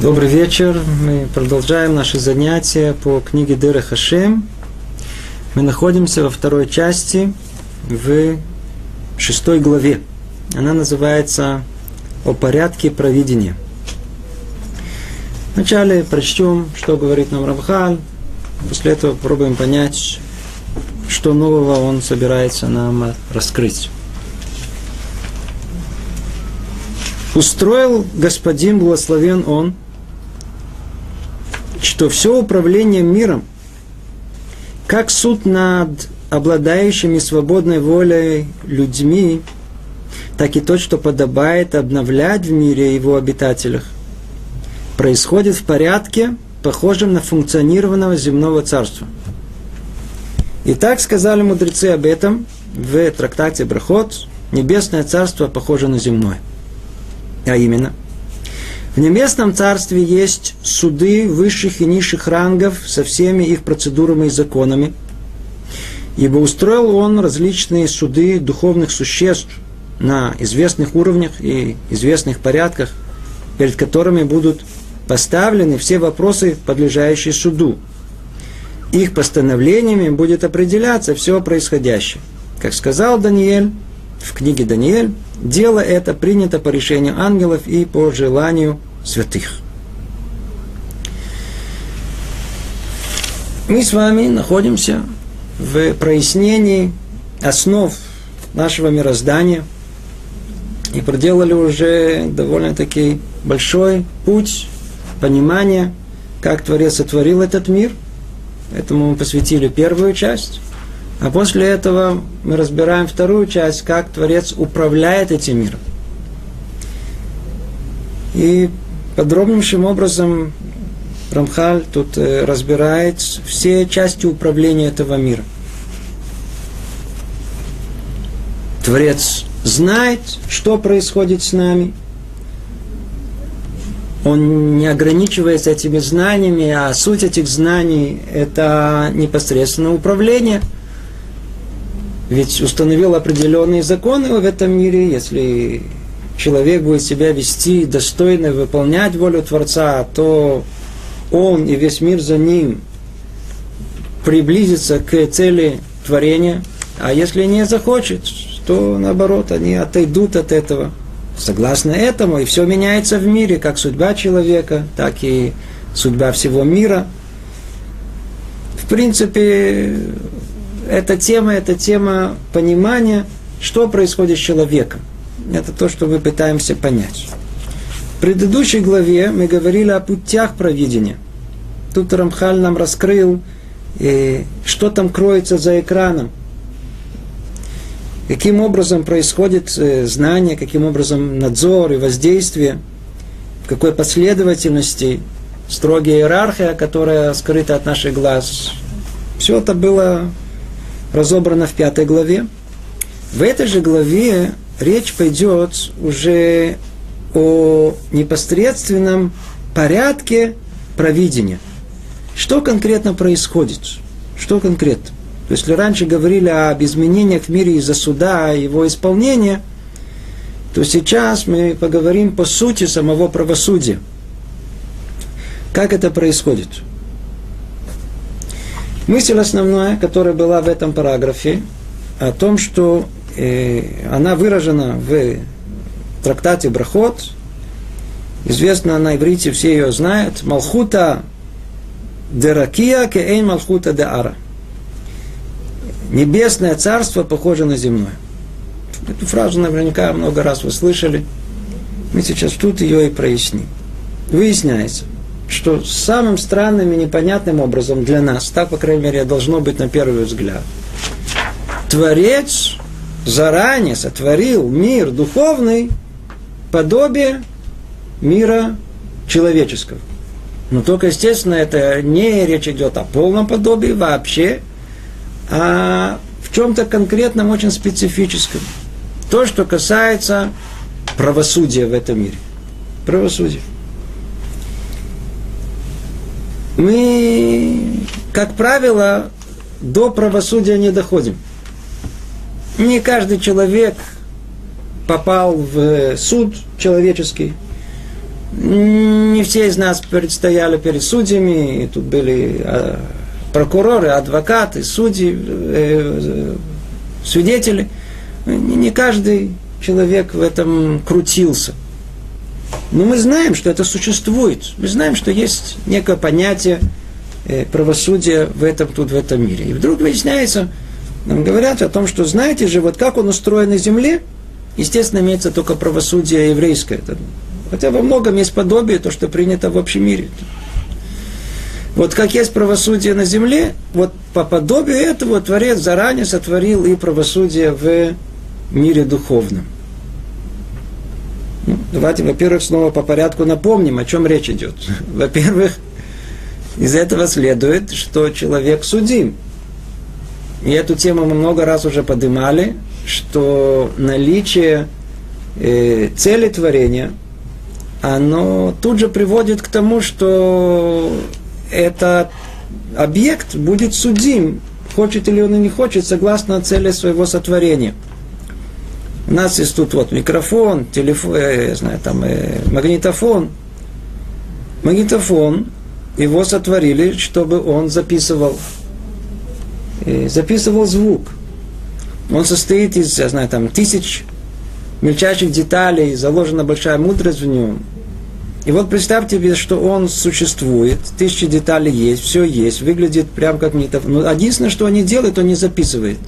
Добрый вечер. Мы продолжаем наши занятия по книге Дыра Хашем. Мы находимся во второй части, в шестой главе. Она называется «О порядке провидения». Вначале прочтем, что говорит нам Равхаль. После этого попробуем понять, что нового он собирается нам раскрыть. Устроил господин, благословен он – что все управление миром, как суд над обладающими свободной волей людьми, так и то, что подобает обновлять в мире его обитателях, происходит в порядке, похожем на функционированного земного царства. И так сказали мудрецы об этом в трактате Брахот, небесное царство похоже на земное. А именно – в небесном царстве есть суды высших и низших рангов со всеми их процедурами и законами. Ибо устроил он различные суды духовных существ на известных уровнях и известных порядках, перед которыми будут поставлены все вопросы, подлежащие суду. Их постановлениями будет определяться все происходящее. Как сказал Даниэль в книге Даниэль, дело это принято по решению ангелов и по желанию святых. Мы с вами находимся в прояснении основ нашего мироздания и проделали уже довольно-таки большой путь понимания, как Творец сотворил этот мир. Этому мы посвятили первую часть. А после этого мы разбираем вторую часть, как Творец управляет этим миром. И подробнейшим образом Рамхаль тут э, разбирает все части управления этого мира. Творец знает, что происходит с нами. Он не ограничивается этими знаниями, а суть этих знаний – это непосредственно управление. Ведь установил определенные законы в этом мире, если человек будет себя вести достойно, выполнять волю Творца, то он и весь мир за ним приблизится к цели творения, а если не захочет, то наоборот, они отойдут от этого. Согласно этому, и все меняется в мире, как судьба человека, так и судьба всего мира. В принципе, эта тема, эта тема понимания, что происходит с человеком. Это то, что мы пытаемся понять. В предыдущей главе мы говорили о путях провидения. Тут Рамхаль нам раскрыл, э, что там кроется за экраном. Каким образом происходит э, знание, каким образом надзор и воздействие, в какой последовательности, строгая иерархия, которая скрыта от наших глаз. Все это было разобрано в пятой главе. В этой же главе речь пойдет уже о непосредственном порядке провидения. Что конкретно происходит? Что конкретно? То есть, если раньше говорили об изменениях в мире из-за суда его исполнения, то сейчас мы поговорим по сути самого правосудия. Как это происходит? Мысль основная, которая была в этом параграфе, о том, что она выражена в трактате Брахот. Известна на иврите, все ее знают. Малхута деракия кеэйн малхута де ара. Небесное царство похоже на земное. Эту фразу наверняка много раз вы слышали. Мы сейчас тут ее и проясним. Выясняется, что самым странным и непонятным образом для нас, так, по крайней мере, должно быть на первый взгляд, Творец заранее сотворил мир духовный подобие мира человеческого. Но только, естественно, это не речь идет о полном подобии вообще, а в чем-то конкретном, очень специфическом. То, что касается правосудия в этом мире. Правосудие. Мы, как правило, до правосудия не доходим. Не каждый человек попал в суд человеческий. Не все из нас предстояли перед судьями, и тут были а, прокуроры, адвокаты, судьи, э, свидетели. Не каждый человек в этом крутился. Но мы знаем, что это существует. Мы знаем, что есть некое понятие э, правосудия в этом, тут, в этом мире. И вдруг выясняется, нам говорят о том, что знаете же, вот как он устроен на земле, естественно, имеется только правосудие еврейское. Хотя во многом есть подобие, то, что принято в общем мире. Вот как есть правосудие на земле, вот по подобию этого Творец заранее сотворил и правосудие в мире духовном. Ну, давайте, во-первых, снова по порядку напомним, о чем речь идет. Во-первых, из этого следует, что человек судим. И эту тему мы много раз уже поднимали, что наличие э, цели творения, оно тут же приводит к тому, что этот объект будет судим, хочет или он и не хочет, согласно цели своего сотворения. У нас есть тут вот микрофон, телефон, э, знаю, там э, магнитофон. Магнитофон, его сотворили, чтобы он записывал записывал звук. Он состоит из, я знаю, там, тысяч мельчайших деталей, заложена большая мудрость в нем. И вот представьте себе, что он существует, тысячи деталей есть, все есть, выглядит прям как не Но единственное, что они делают, он не записывает.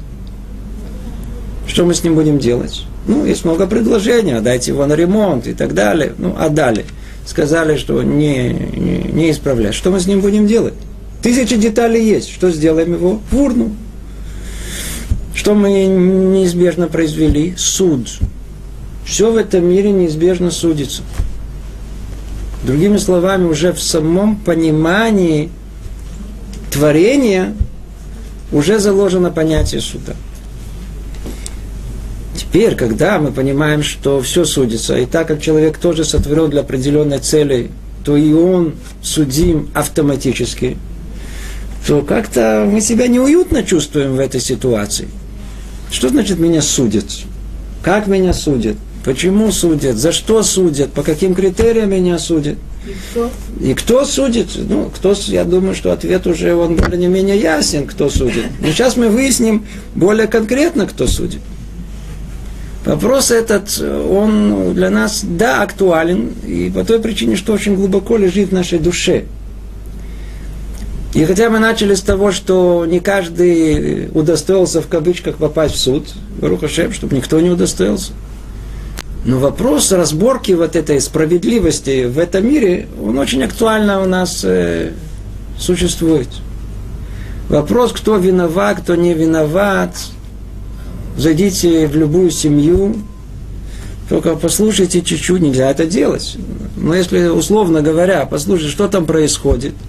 Что мы с ним будем делать? Ну, есть много предложений, отдайте его на ремонт и так далее. Ну, отдали. Сказали, что не, не, не исправлять. Что мы с ним будем делать? Тысячи деталей есть. Что сделаем его? В урну. Что мы неизбежно произвели? Суд. Все в этом мире неизбежно судится. Другими словами, уже в самом понимании творения уже заложено понятие суда. Теперь, когда мы понимаем, что все судится, и так как человек тоже сотворен для определенной цели, то и он судим автоматически – то как-то мы себя неуютно чувствуем в этой ситуации. Что значит меня судят? Как меня судят? Почему судят? За что судят? По каким критериям меня судят? И кто? И кто судит? Ну, кто, я думаю, что ответ уже он более-менее ясен, кто судит. Но сейчас мы выясним более конкретно, кто судит. Вопрос этот, он для нас, да, актуален, и по той причине, что очень глубоко лежит в нашей душе – и хотя мы начали с того, что не каждый удостоился в кавычках попасть в суд, Рухашем, чтобы никто не удостоился. Но вопрос разборки вот этой справедливости в этом мире, он очень актуально у нас э, существует. Вопрос, кто виноват, кто не виноват. Зайдите в любую семью, только послушайте чуть-чуть, нельзя это делать. Но если, условно говоря, послушайте, что там происходит –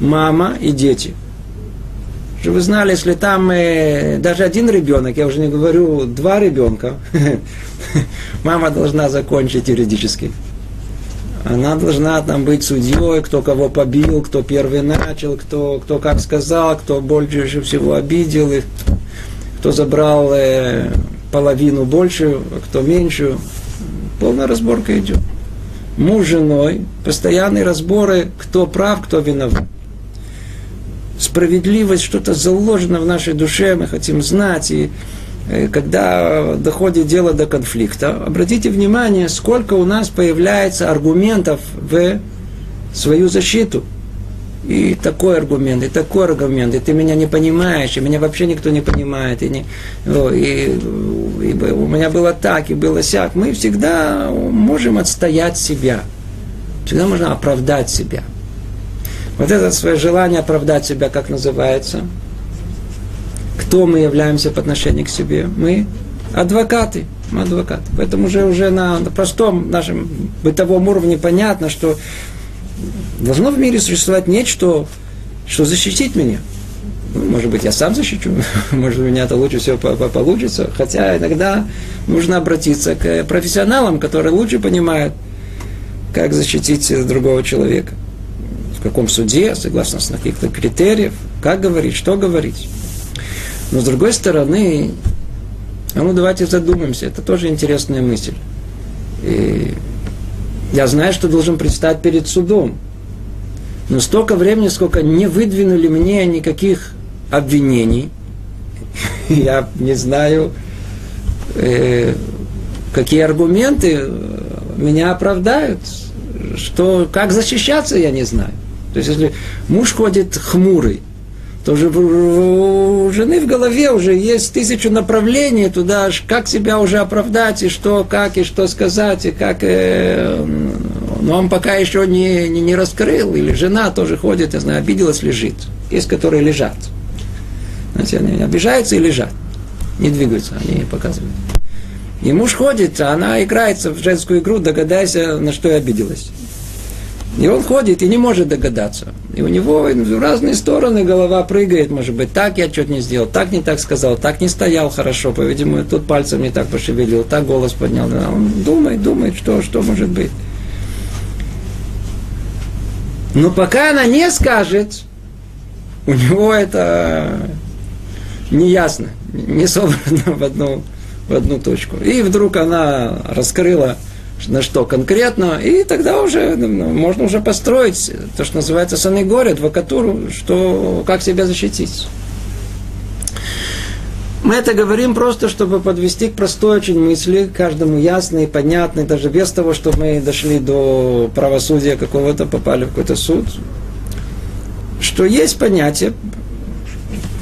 мама и дети. Чтобы вы знали, если там э, даже один ребенок, я уже не говорю два ребенка, мама должна закончить юридически. Она должна там быть судьей, кто кого побил, кто первый начал, кто, кто как сказал, кто больше всего обидел, и кто забрал э, половину большую, а кто меньшую. Полная разборка идет. Муж с женой, постоянные разборы, кто прав, кто виноват справедливость, что-то заложено в нашей душе, мы хотим знать. И э, когда доходит дело до конфликта, обратите внимание, сколько у нас появляется аргументов в свою защиту. И такой аргумент, и такой аргумент, и ты меня не понимаешь, и меня вообще никто не понимает, и, не, и, и, у меня было так, и было сяк. Мы всегда можем отстоять себя, всегда можно оправдать себя – вот это свое желание оправдать себя, как называется. Кто мы являемся по отношению к себе? Мы адвокаты. Мы адвокаты. Поэтому уже, уже на, на простом нашем бытовом уровне понятно, что должно в мире существовать нечто, что защитит меня. Ну, может быть, я сам защищу, может, у меня это лучше всего получится. Хотя иногда нужно обратиться к профессионалам, которые лучше понимают, как защитить другого человека каком суде, согласно каких-то критериев, как говорить, что говорить. Но с другой стороны, а ну давайте задумаемся, это тоже интересная мысль. И Я знаю, что должен предстать перед судом. Но столько времени, сколько не выдвинули мне никаких обвинений, я не знаю, э, какие аргументы меня оправдают, что, как защищаться, я не знаю. То есть, если муж ходит хмурый, то уже у жены в голове уже есть тысячу направлений туда, как себя уже оправдать, и что, как, и что сказать, и как... Э, но он пока еще не, не, не раскрыл, или жена тоже ходит, я знаю, обиделась, лежит. Есть, которые лежат. Знаете, они обижаются и лежат. Не двигаются, они показывают. И муж ходит, а она играется в женскую игру, догадайся, на что я обиделась. И он ходит и не может догадаться. И у него в разные стороны голова прыгает, может быть, так я что-то не сделал, так не так сказал, так не стоял хорошо, по-видимому, тут пальцем не так пошевелил, так голос поднял. Он думает, думает, что, что может быть. Но пока она не скажет, у него это не ясно, не собрано в одну, в одну точку. И вдруг она раскрыла на что конкретно, и тогда уже ну, можно уже построить то, что называется санегория, адвокатуру, что, как себя защитить. Мы это говорим просто, чтобы подвести к простой очень мысли, каждому ясной, понятной, даже без того, чтобы мы дошли до правосудия какого-то, попали в какой-то суд, что есть понятие,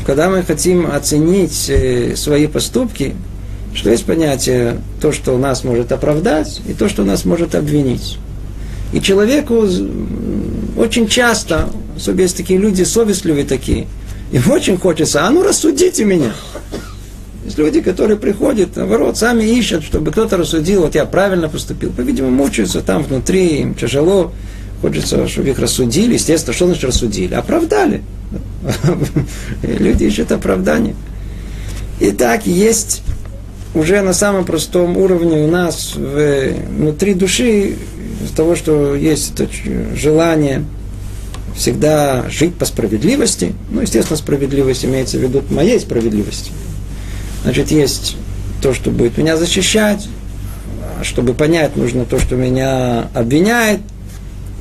когда мы хотим оценить э, свои поступки, что есть понятие то, что нас может оправдать, и то, что нас может обвинить. И человеку очень часто, особенно есть такие люди совестливые такие, им очень хочется, а ну рассудите меня. Есть люди, которые приходят, наоборот, сами ищут, чтобы кто-то рассудил, вот я правильно поступил. По-видимому, мучаются там внутри, им тяжело. Хочется, чтобы их рассудили. Естественно, что значит рассудили? Оправдали. Люди ищут оправдание. Итак, есть уже на самом простом уровне у нас внутри души из того, что есть это желание всегда жить по справедливости. Ну, естественно, справедливость имеется в виду моей справедливости. Значит, есть то, что будет меня защищать, чтобы понять, нужно то, что меня обвиняет.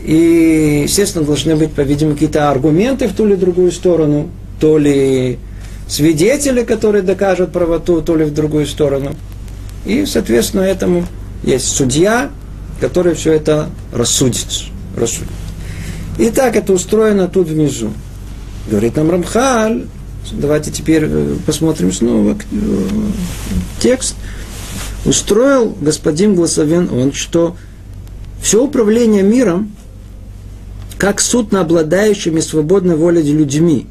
И, естественно, должны быть, по-видимому, какие-то аргументы в ту или другую сторону, то ли свидетели, которые докажут правоту, то ли в другую сторону. И, соответственно, этому есть судья, который все это рассудит. рассудит. И так это устроено тут внизу. Говорит нам Рамхаль, давайте теперь э, посмотрим снова э, текст. Устроил господин Гласовен он, что все управление миром, как суд над обладающими свободной волей людьми,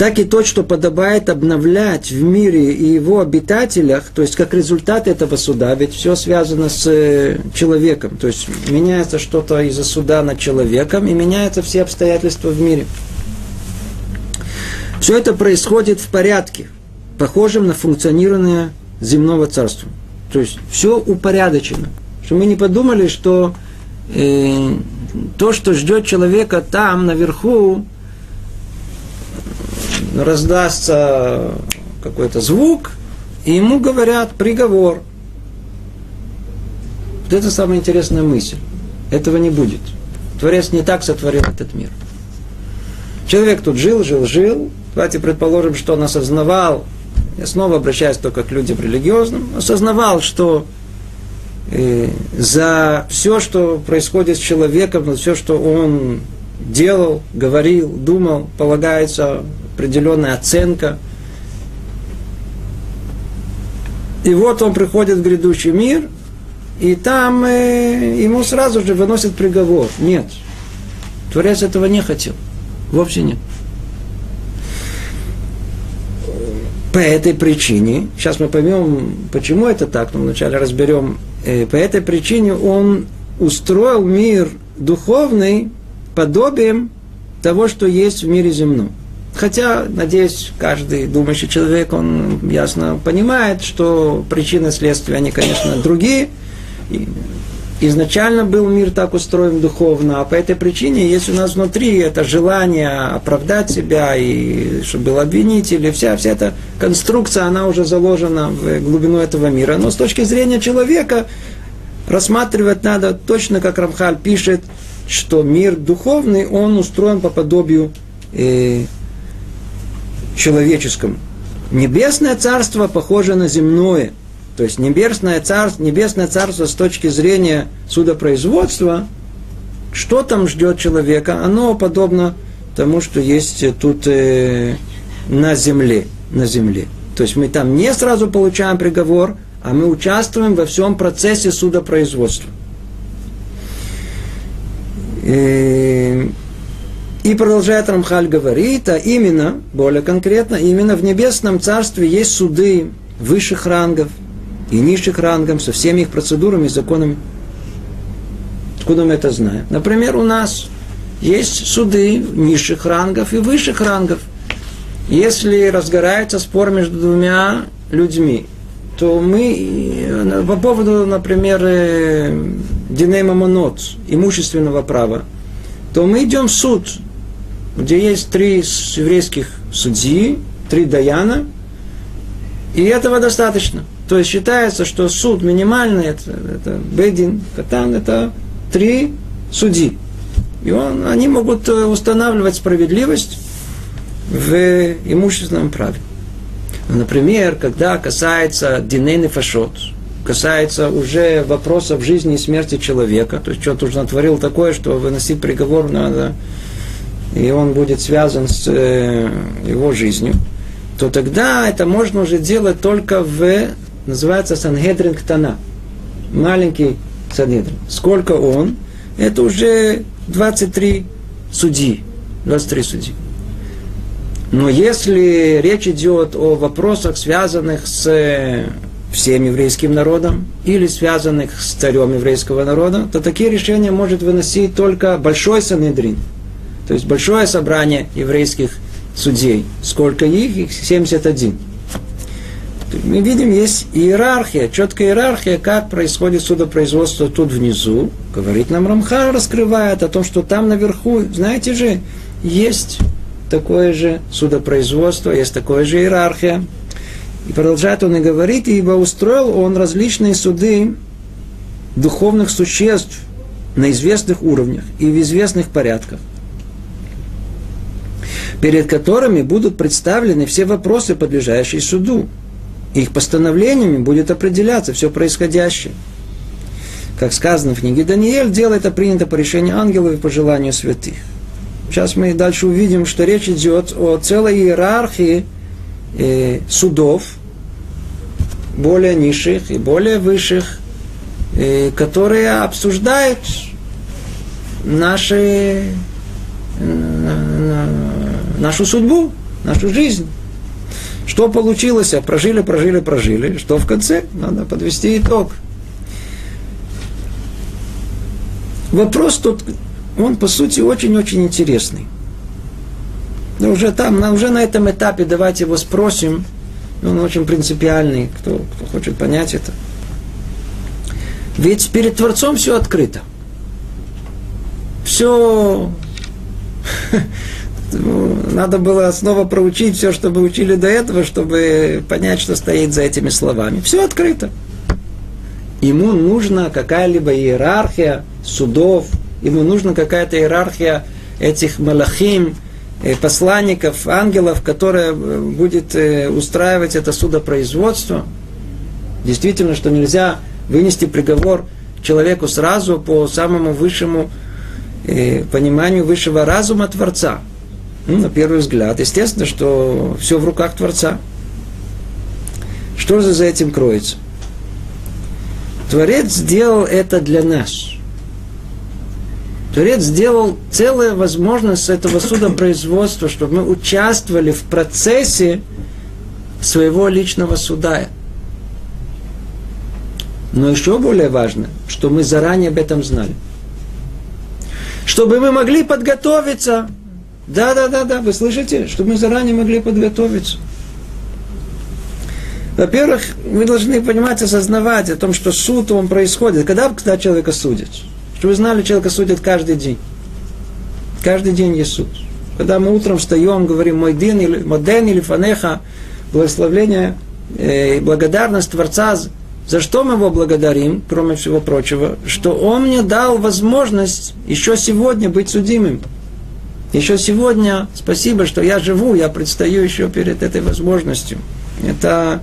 так и то, что подобает обновлять в мире и его обитателях, то есть как результат этого суда, ведь все связано с э, человеком, то есть меняется что-то из-за суда над человеком и меняются все обстоятельства в мире. Все это происходит в порядке, похожем на функционирование земного царства. То есть все упорядочено. Что мы не подумали, что э, то, что ждет человека там, наверху, раздастся какой-то звук, и ему говорят приговор. Вот это самая интересная мысль. Этого не будет. Творец не так сотворил этот мир. Человек тут жил, жил, жил. Давайте предположим, что он осознавал, я снова обращаюсь только к людям религиозным, осознавал, что э, за все, что происходит с человеком, за все, что он делал, говорил, думал, полагается определенная оценка. И вот он приходит в грядущий мир, и там э, ему сразу же выносят приговор. Нет, Творец этого не хотел. Вовсе нет. По этой причине, сейчас мы поймем, почему это так, но вначале разберем, э, по этой причине он устроил мир духовный подобием того, что есть в мире земном. Хотя, надеюсь, каждый думающий человек, он ясно понимает, что причины следствия, они, конечно, другие. И изначально был мир так устроен духовно, а по этой причине есть у нас внутри это желание оправдать себя, и чтобы был обвинитель, и вся, вся эта конструкция, она уже заложена в глубину этого мира. Но с точки зрения человека, рассматривать надо точно, как Рамхаль пишет, что мир духовный, он устроен по подобию э, человеческому. Небесное царство похоже на земное. То есть небесное царство, небесное царство с точки зрения судопроизводства, что там ждет человека, оно подобно тому, что есть тут э, на земле. На земле. То есть мы там не сразу получаем приговор, а мы участвуем во всем процессе судопроизводства. И, и продолжает Рамхаль говорит, а именно, более конкретно, именно в небесном царстве есть суды высших рангов и низших рангов со всеми их процедурами и законами. Откуда мы это знаем? Например, у нас есть суды низших рангов и высших рангов. Если разгорается спор между двумя людьми, то мы по поводу, например, э, Диней Мамонот, имущественного права, то мы идем в суд, где есть три еврейских судьи, три даяна, и этого достаточно. То есть считается, что суд минимальный, это, это Бедин, Катан, это три судьи. И он, они могут э, устанавливать справедливость в имущественном праве. Например, когда касается динейны фашот, касается уже вопросов жизни и смерти человека, то есть что-то уже натворил такое, что выносить приговор надо, и он будет связан с э, его жизнью, то тогда это можно уже делать только в, называется Сангедрин Ктана, маленький Сангедрин. Сколько он? Это уже 23 судьи, 23 судьи. Но если речь идет о вопросах, связанных с э, всем еврейским народом или связанных с царем еврейского народа, то такие решения может выносить только большой Санедрин, то есть большое собрание еврейских судей. Сколько их? Их 71. Мы видим, есть иерархия, четкая иерархия, как происходит судопроизводство тут внизу. Говорит нам Рамхар, раскрывает о том, что там наверху, знаете же, есть такое же судопроизводство, есть такое же иерархия. И продолжает он и говорит, ибо устроил он различные суды духовных существ на известных уровнях и в известных порядках, перед которыми будут представлены все вопросы, подлежащие суду. Их постановлениями будет определяться все происходящее. Как сказано в книге Даниэль, дело это принято по решению ангелов и по желанию святых. Сейчас мы дальше увидим, что речь идет о целой иерархии э, судов, более низших и более высших, э, которые обсуждают наши, э, нашу судьбу, нашу жизнь. Что получилось? Прожили, прожили, прожили. Что в конце? Надо подвести итог. Вопрос тут он, по сути, очень-очень интересный. Но уже там, уже на этом этапе давайте его спросим. Он очень принципиальный, кто, кто хочет понять это. Ведь перед Творцом все открыто. Все... Надо было снова проучить все, что мы учили до этого, чтобы понять, что стоит за этими словами. Все открыто. Ему нужна какая-либо иерархия судов, ему нужна какая-то иерархия этих малахим, э, посланников, ангелов, которая э, будет э, устраивать это судопроизводство. Действительно, что нельзя вынести приговор человеку сразу по самому высшему пониманию высшего разума Творца. Ну, на первый взгляд. Естественно, что все в руках Творца. Что же за этим кроется? Творец сделал это для нас – Творец сделал целая возможность этого судопроизводства, чтобы мы участвовали в процессе своего личного суда. Но еще более важно, что мы заранее об этом знали. Чтобы мы могли подготовиться. Да, да, да, да, вы слышите? Чтобы мы заранее могли подготовиться. Во-первых, мы должны понимать, осознавать о том, что суд он происходит. Когда, когда человека судят? Чтобы вы знали, человека судят каждый день. Каждый день есть суд. Когда мы утром встаем, говорим мой день или моден или фанеха, благословление э, и благодарность Творца За что мы его благодарим, кроме всего прочего? Что он мне дал возможность еще сегодня быть судимым. Еще сегодня спасибо, что я живу, я предстаю еще перед этой возможностью. Это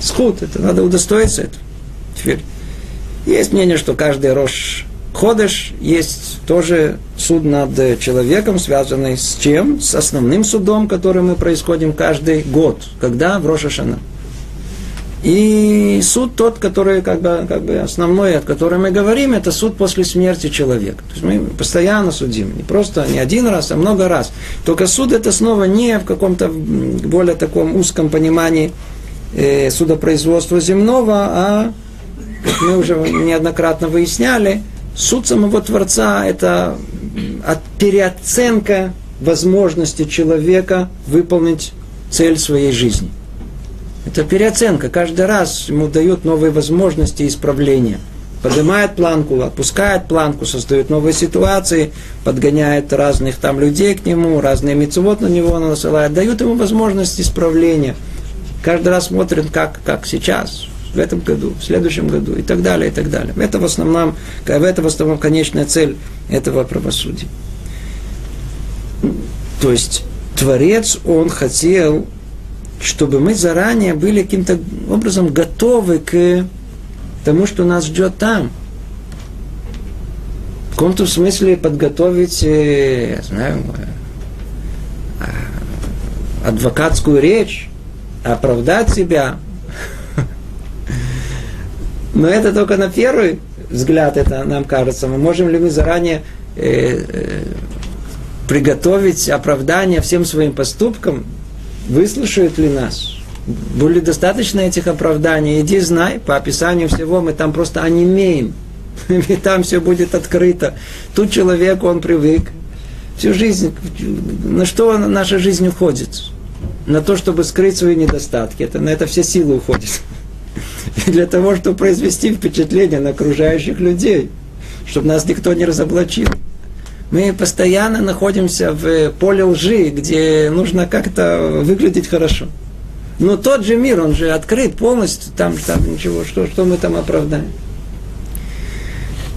сход, это надо удостоиться этого. Теперь есть мнение, что каждый рожь ходыш есть тоже суд над человеком, связанный с чем? С основным судом, который мы происходим каждый год. Когда? В Рошашана. И суд тот, который как бы, как бы основной, о котором мы говорим, это суд после смерти человека. То есть мы постоянно судим, не просто не один раз, а много раз. Только суд это снова не в каком-то более таком узком понимании э, судопроизводства земного, а, как мы уже неоднократно выясняли, суд самого Творца – это переоценка возможности человека выполнить цель своей жизни. Это переоценка. Каждый раз ему дают новые возможности исправления. Поднимает планку, отпускает планку, создает новые ситуации, подгоняет разных там людей к нему, разные мецевод на него насылает, дают ему возможность исправления. Каждый раз смотрит, как, как сейчас, в этом году, в следующем году и так далее, и так далее. Это в основном, в этом в основном конечная цель этого правосудия. То есть Творец, он хотел, чтобы мы заранее были каким-то образом готовы к тому, что нас ждет там. В каком-то смысле подготовить, э, я знаю, э, адвокатскую речь, оправдать себя – но это только на первый взгляд, это нам кажется. Мы можем ли мы заранее э, э, приготовить оправдание всем своим поступкам? Выслушают ли нас? Были достаточно этих оправданий? Иди знай, по описанию всего мы там просто онемеем. И там все будет открыто. Тут человек, он привык. Всю жизнь, на что наша жизнь уходит? На то, чтобы скрыть свои недостатки. Это, на это все силы уходят для того, чтобы произвести впечатление на окружающих людей, чтобы нас никто не разоблачил. Мы постоянно находимся в поле лжи, где нужно как-то выглядеть хорошо. Но тот же мир, он же открыт полностью, там, там ничего, что, что мы там оправдаем.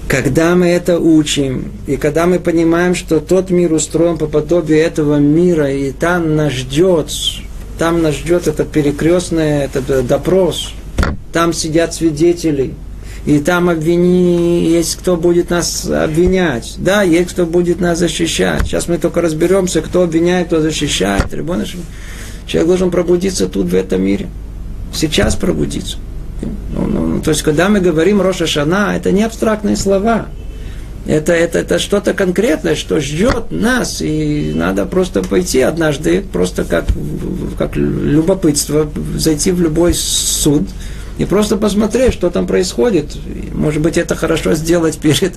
Когда мы это учим, и когда мы понимаем, что тот мир устроен по подобию этого мира, и там нас ждет, там нас ждет этот перекрестный этот допрос – там сидят свидетели, и там обвини, есть кто будет нас обвинять. Да, есть кто будет нас защищать. Сейчас мы только разберемся, кто обвиняет, кто защищает. Человек должен пробудиться тут, в этом мире. Сейчас пробудиться. Ну, ну, ну, то есть, когда мы говорим Роша Шана, это не абстрактные слова. Это, это, это что-то конкретное, что ждет нас, и надо просто пойти однажды, просто как, как любопытство, зайти в любой суд, и просто посмотреть, что там происходит. Может быть, это хорошо сделать перед,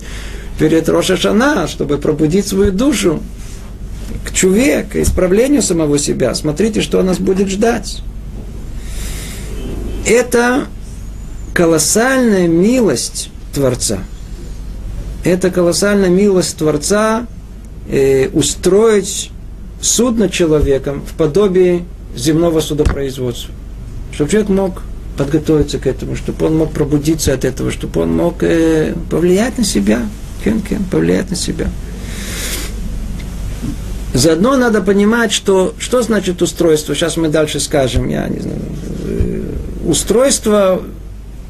перед Рошашана, чтобы пробудить свою душу к чуве, к исправлению самого себя. Смотрите, что нас будет ждать. Это колоссальная милость Творца. Это колоссальная милость Творца э, устроить суд над человеком в подобии земного судопроизводства. Чтобы человек мог подготовиться к этому, чтобы он мог пробудиться от этого, чтобы он мог э, повлиять на себя, кен, кен, повлиять на себя. Заодно надо понимать, что, что значит устройство. Сейчас мы дальше скажем, я не знаю. Э, устройство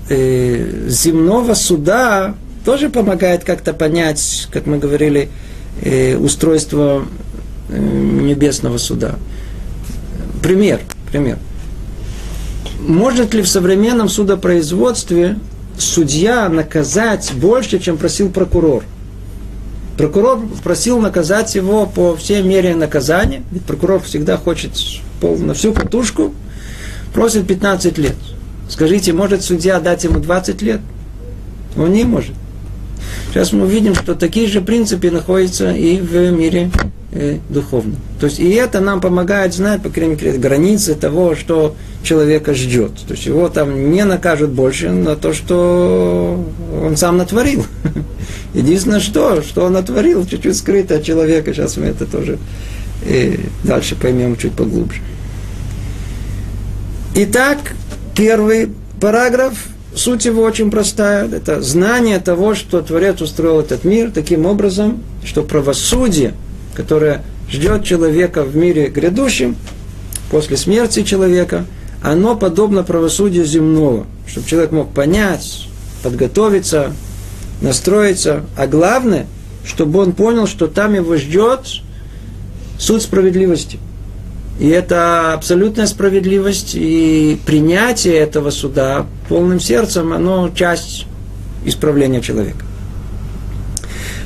э, земного суда тоже помогает как-то понять, как мы говорили, э, устройство э, небесного суда. Пример, пример может ли в современном судопроизводстве судья наказать больше, чем просил прокурор? Прокурор просил наказать его по всей мере наказания, ведь прокурор всегда хочет пол, на всю катушку, просит 15 лет. Скажите, может судья дать ему 20 лет? Он не может. Сейчас мы увидим, что такие же принципы находятся и в мире э, духовном. То есть и это нам помогает знать, по крайней мере, границы того, что человека ждет. То есть его там не накажут больше на то, что он сам натворил. Единственное, что, что он натворил, чуть-чуть скрыто от человека. Сейчас мы это тоже и дальше поймем чуть поглубже. Итак, первый параграф суть его очень простая. Это знание того, что Творец устроил этот мир таким образом, что правосудие, которое ждет человека в мире грядущем, после смерти человека, оно подобно правосудию земного, чтобы человек мог понять, подготовиться, настроиться, а главное, чтобы он понял, что там его ждет суд справедливости. И это абсолютная справедливость, и принятие этого суда полным сердцем, оно часть исправления человека.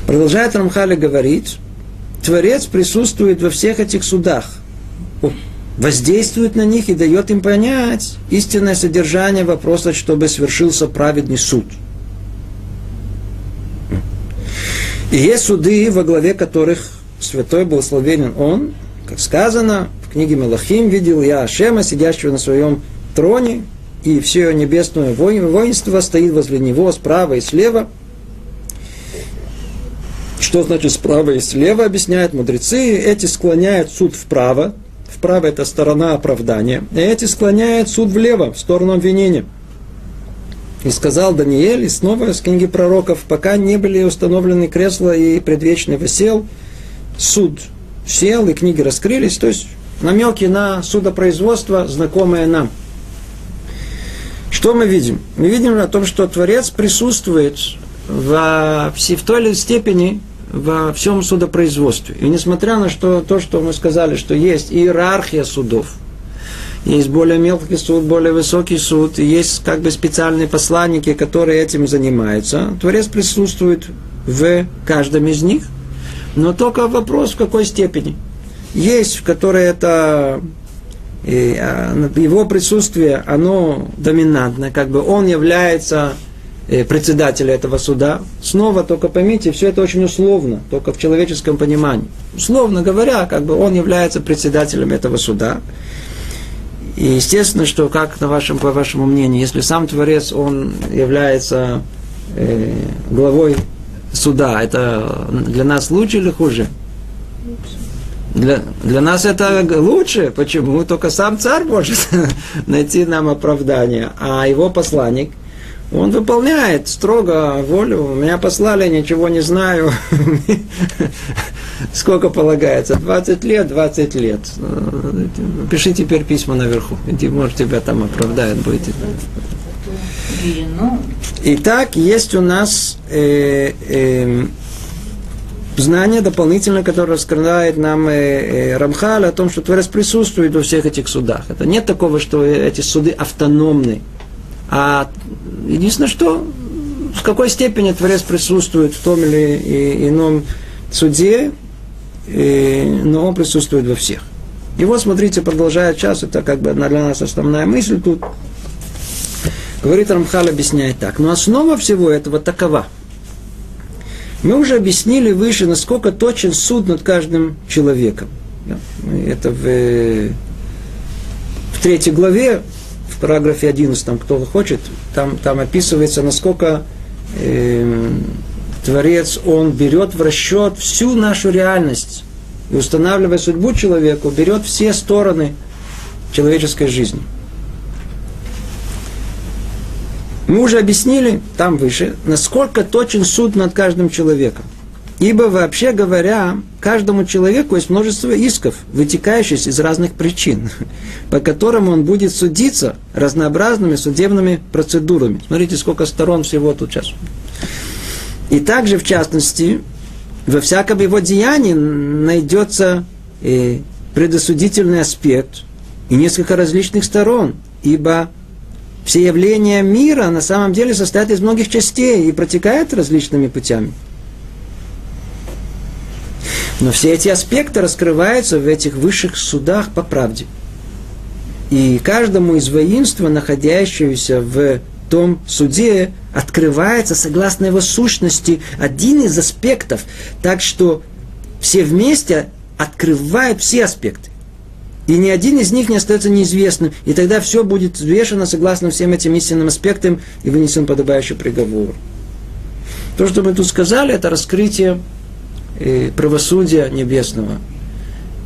Продолжает Рамхали говорить, Творец присутствует во всех этих судах, воздействует на них и дает им понять истинное содержание вопроса, чтобы свершился праведный суд. И есть суды, во главе которых святой благословенен Он, как сказано, в книге Мелахим видел я Ашема, сидящего на своем троне, и все небесное воинство стоит возле него справа и слева. Что значит справа и слева, объясняют мудрецы. Эти склоняют суд вправо, вправо это сторона оправдания, и эти склоняют суд влево, в сторону обвинения. И сказал Даниэль, и снова с книги пророков, пока не были установлены кресла и предвечный высел, суд сел, и книги раскрылись, то есть намеки на судопроизводство, знакомые нам. Что мы видим? Мы видим о том, что Творец присутствует в, в той или иной степени во всем судопроизводстве. И несмотря на что, то, что мы сказали, что есть иерархия судов, есть более мелкий суд, более высокий суд, и есть как бы специальные посланники, которые этим занимаются, Творец присутствует в каждом из них, но только вопрос в какой степени – есть, в которой это а, его присутствие, оно доминантное, как бы он является э, председателем этого суда. Снова только поймите, все это очень условно, только в человеческом понимании. Условно говоря, как бы он является председателем этого суда. И естественно, что как на вашем, по вашему мнению, если сам Творец, он является э, главой суда, это для нас лучше или хуже? Для, для нас это лучше. Почему? Только сам царь может найти нам оправдание. А его посланник, он выполняет строго волю. Меня послали, ничего не знаю. Сколько полагается? 20 лет, 20 лет. Пиши теперь письма наверху. Может, тебя там оправдают будет. Итак, есть у нас э, э, знание дополнительное, которое раскрывает нам Рамхаль о том, что Творец присутствует во всех этих судах. Это нет такого, что эти суды автономны. А единственное, что в какой степени Творец присутствует в том или ином суде, но он присутствует во всех. И вот, смотрите, продолжает час, это как бы для нас основная мысль тут. Говорит Рамхал, объясняет так. Но основа всего этого такова – мы уже объяснили выше, насколько точен суд над каждым человеком. Это в, в третьей главе, в параграфе 11, там, кто хочет, там, там описывается, насколько э, Творец, он берет в расчет всю нашу реальность и устанавливая судьбу человеку, берет все стороны человеческой жизни. Мы уже объяснили, там выше, насколько точен суд над каждым человеком. Ибо, вообще говоря, каждому человеку есть множество исков, вытекающих из разных причин, по которым он будет судиться разнообразными судебными процедурами. Смотрите, сколько сторон всего тут сейчас. И также, в частности, во всяком его деянии найдется э, предосудительный аспект и несколько различных сторон, ибо все явления мира на самом деле состоят из многих частей и протекают различными путями. Но все эти аспекты раскрываются в этих высших судах по правде. И каждому из воинства, находящегося в том суде, открывается, согласно его сущности, один из аспектов, так что все вместе открывают все аспекты. И ни один из них не остается неизвестным. И тогда все будет взвешено согласно всем этим истинным аспектам и вынесен подобающий приговор. То, что мы тут сказали, это раскрытие э, правосудия небесного.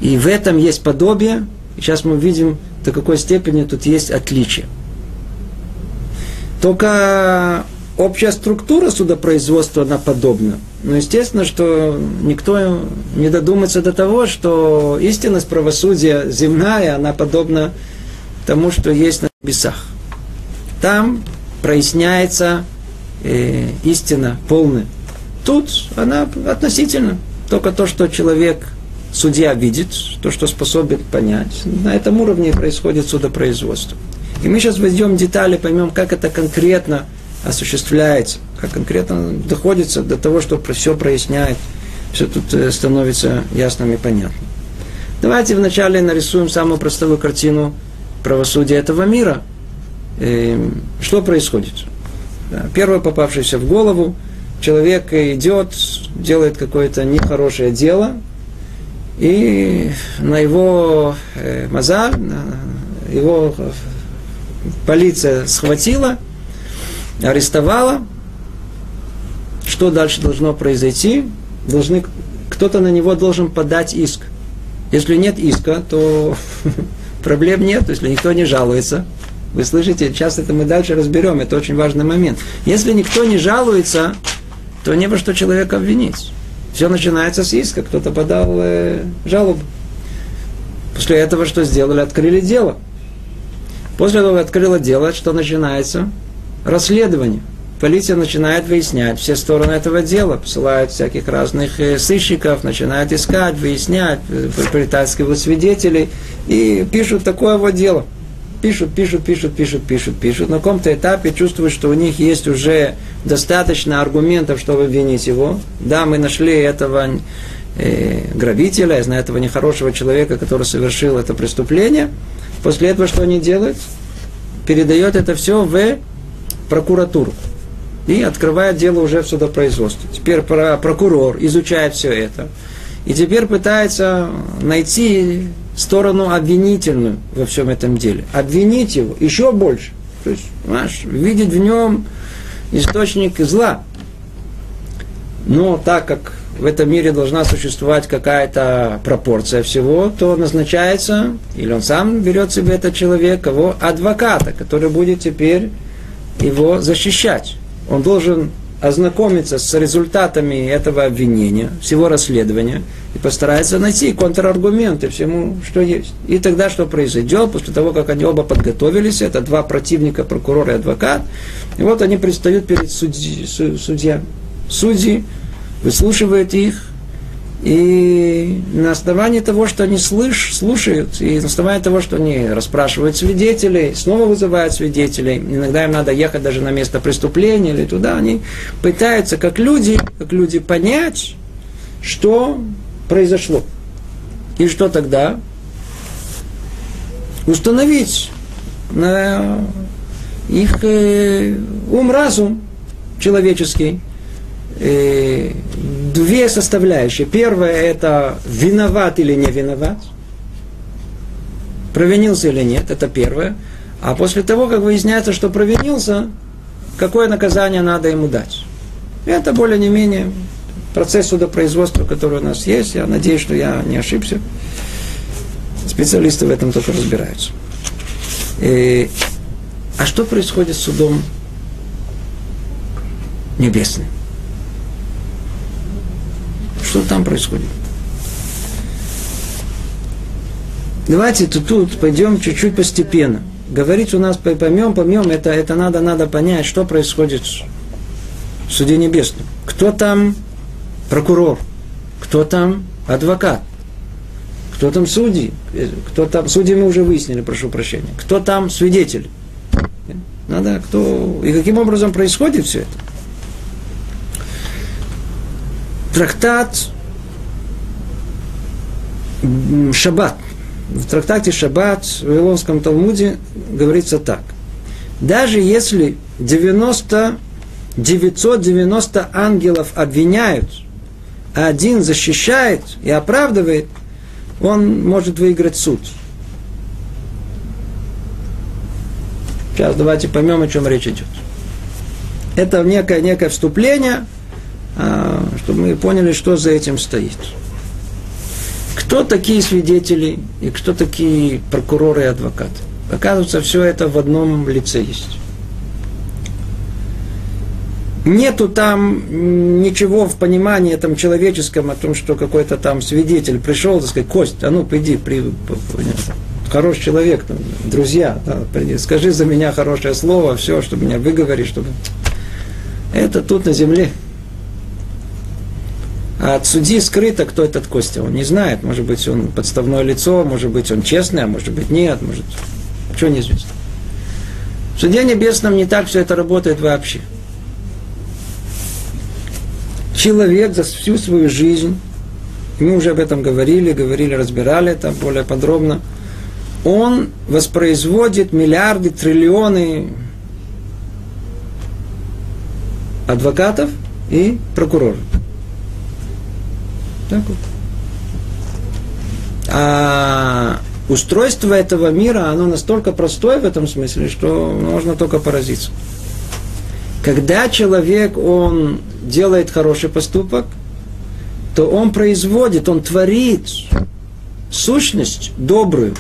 И в этом есть подобие. Сейчас мы видим, до какой степени тут есть отличие. Только общая структура судопроизводства, она подобна. Но естественно, что никто не додумается до того, что истинность правосудия земная, она подобна тому, что есть на небесах. Там проясняется э, истина полная. Тут она относительно. Только то, что человек, судья видит, то, что способен понять. На этом уровне происходит судопроизводство. И мы сейчас войдем в детали, поймем, как это конкретно осуществляется, как конкретно доходится до того, что все проясняет, все тут э, становится ясным и понятным. Давайте вначале нарисуем самую простую картину правосудия этого мира. Эм, что происходит? Первое попавшееся в голову, человек идет, делает какое-то нехорошее дело, и на его э, мазаль, его полиция схватила – арестовала, что дальше должно произойти? Должны, кто-то на него должен подать иск. Если нет иска, то проблем нет, если никто не жалуется. Вы слышите, сейчас это мы дальше разберем, это очень важный момент. Если никто не жалуется, то не во что человека обвинить. Все начинается с иска, кто-то подал э, жалобу. После этого что сделали? Открыли дело. После того, как открыло дело, что начинается? расследование. Полиция начинает выяснять все стороны этого дела, посылают всяких разных э, сыщиков, начинают искать, выяснять, э, притаскивают свидетелей и пишут такое вот дело. Пишут, пишут, пишут, пишут, пишут, пишут. На каком-то этапе чувствуют, что у них есть уже достаточно аргументов, чтобы обвинить его. Да, мы нашли этого э, грабителя, я знаю этого нехорошего человека, который совершил это преступление. После этого что они делают? Передает это все в прокуратуру. И открывает дело уже в судопроизводстве. Теперь прокурор изучает все это. И теперь пытается найти сторону обвинительную во всем этом деле. Обвинить его еще больше. То есть, знаешь, видеть в нем источник зла. Но так как в этом мире должна существовать какая-то пропорция всего, то назначается, или он сам берет себе этот человек, кого адвоката, который будет теперь его защищать. Он должен ознакомиться с результатами этого обвинения, всего расследования, и постарается найти контраргументы всему, что есть. И тогда что произойдет, после того, как они оба подготовились, это два противника, прокурор и адвокат, и вот они предстают перед судьи, судья. Судьи выслушивают их, и на основании того, что они слыш, слушают, и на основании того, что они расспрашивают свидетелей, снова вызывают свидетелей, иногда им надо ехать даже на место преступления или туда, они пытаются, как люди, как люди понять, что произошло. И что тогда? Установить на их э, ум-разум человеческий, две составляющие. Первая – это виноват или не виноват. Провинился или нет, это первое. А после того, как выясняется, что провинился, какое наказание надо ему дать. Это более не менее процесс судопроизводства, который у нас есть. Я надеюсь, что я не ошибся. Специалисты в этом только разбираются. И, а что происходит с судом небесным? Что там происходит? Давайте тут, тут пойдем чуть-чуть постепенно. Говорить у нас поймем, поймем, это, это надо, надо понять, что происходит в суде небесном. Кто там прокурор, кто там адвокат, кто там судьи, кто там, судьи мы уже выяснили, прошу прощения, кто там свидетель. Надо, кто, и каким образом происходит все это трактат Шаббат. В трактате Шаббат в Вавилонском Талмуде говорится так. Даже если 90, 990 ангелов обвиняют, а один защищает и оправдывает, он может выиграть суд. Сейчас давайте поймем, о чем речь идет. Это некое, некое вступление, а, чтобы мы поняли, что за этим стоит. Кто такие свидетели и кто такие прокуроры и адвокаты? Оказывается, все это в одном лице есть. Нету там ничего в понимании там человеческом о том, что какой-то там свидетель пришел, так сказать, Кость, а ну приди, при, хороший человек, там, друзья, да, приди, скажи за меня хорошее слово, все, чтобы меня выговорить, чтобы... Это тут на земле. А от судьи скрыто, кто этот Костя. Он не знает. Может быть, он подставное лицо, может быть, он честный, а может быть, нет. Может, что неизвестно. В суде небесном не так все это работает вообще. Человек за всю свою жизнь, мы уже об этом говорили, говорили, разбирали это более подробно, он воспроизводит миллиарды, триллионы адвокатов и прокуроров. Так вот. А устройство этого мира, оно настолько простое в этом смысле, что можно только поразиться. Когда человек, он делает хороший поступок, то он производит, он творит сущность добрую.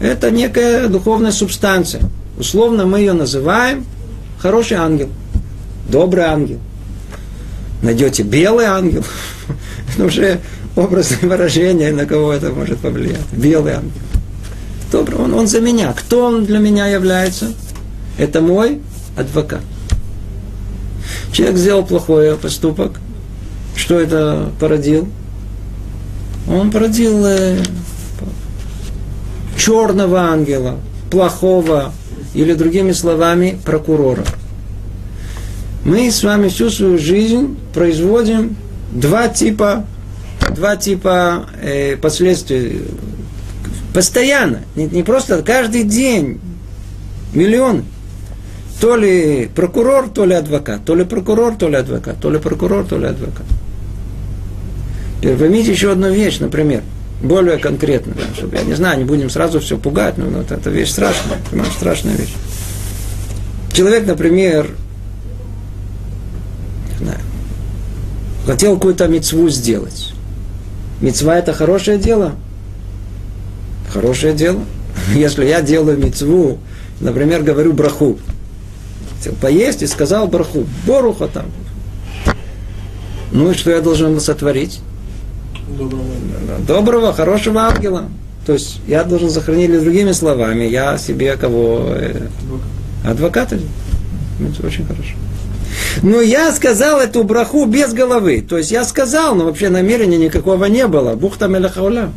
Это некая духовная субстанция. Условно мы ее называем хороший ангел, добрый ангел. Найдете белый ангел, это уже образное выражение, на кого это может повлиять. Белый ангел. Добрый, он, он за меня. Кто он для меня является? Это мой адвокат. Человек сделал плохой поступок. Что это породил? Он породил э, черного ангела, плохого, или другими словами, прокурора. Мы с вами всю свою жизнь производим два типа, два типа э, последствий. Постоянно, не, не просто каждый день, миллион. То ли прокурор, то ли адвокат, то ли прокурор, то ли адвокат, то ли прокурор, то ли адвокат. Теперь поймите еще одну вещь, например, более конкретно, да, чтобы, я не знаю, не будем сразу все пугать, но вот это вещь страшная, понимаешь, страшная вещь. Человек, например, не знаю, хотел какую-то мецву сделать. Мецва это хорошее дело. Хорошее дело. Если я делаю мецву, например, говорю браху, хотел поесть и сказал браху, боруха там. Ну и что я должен сотворить? Доброго, Доброго хорошего ангела. То есть я должен сохранить, или другими словами, я себе кого? Э, адвоката. Это очень хорошо. Но я сказал эту браху без головы. То есть я сказал, но вообще намерения никакого не было. Бухта мелахауля.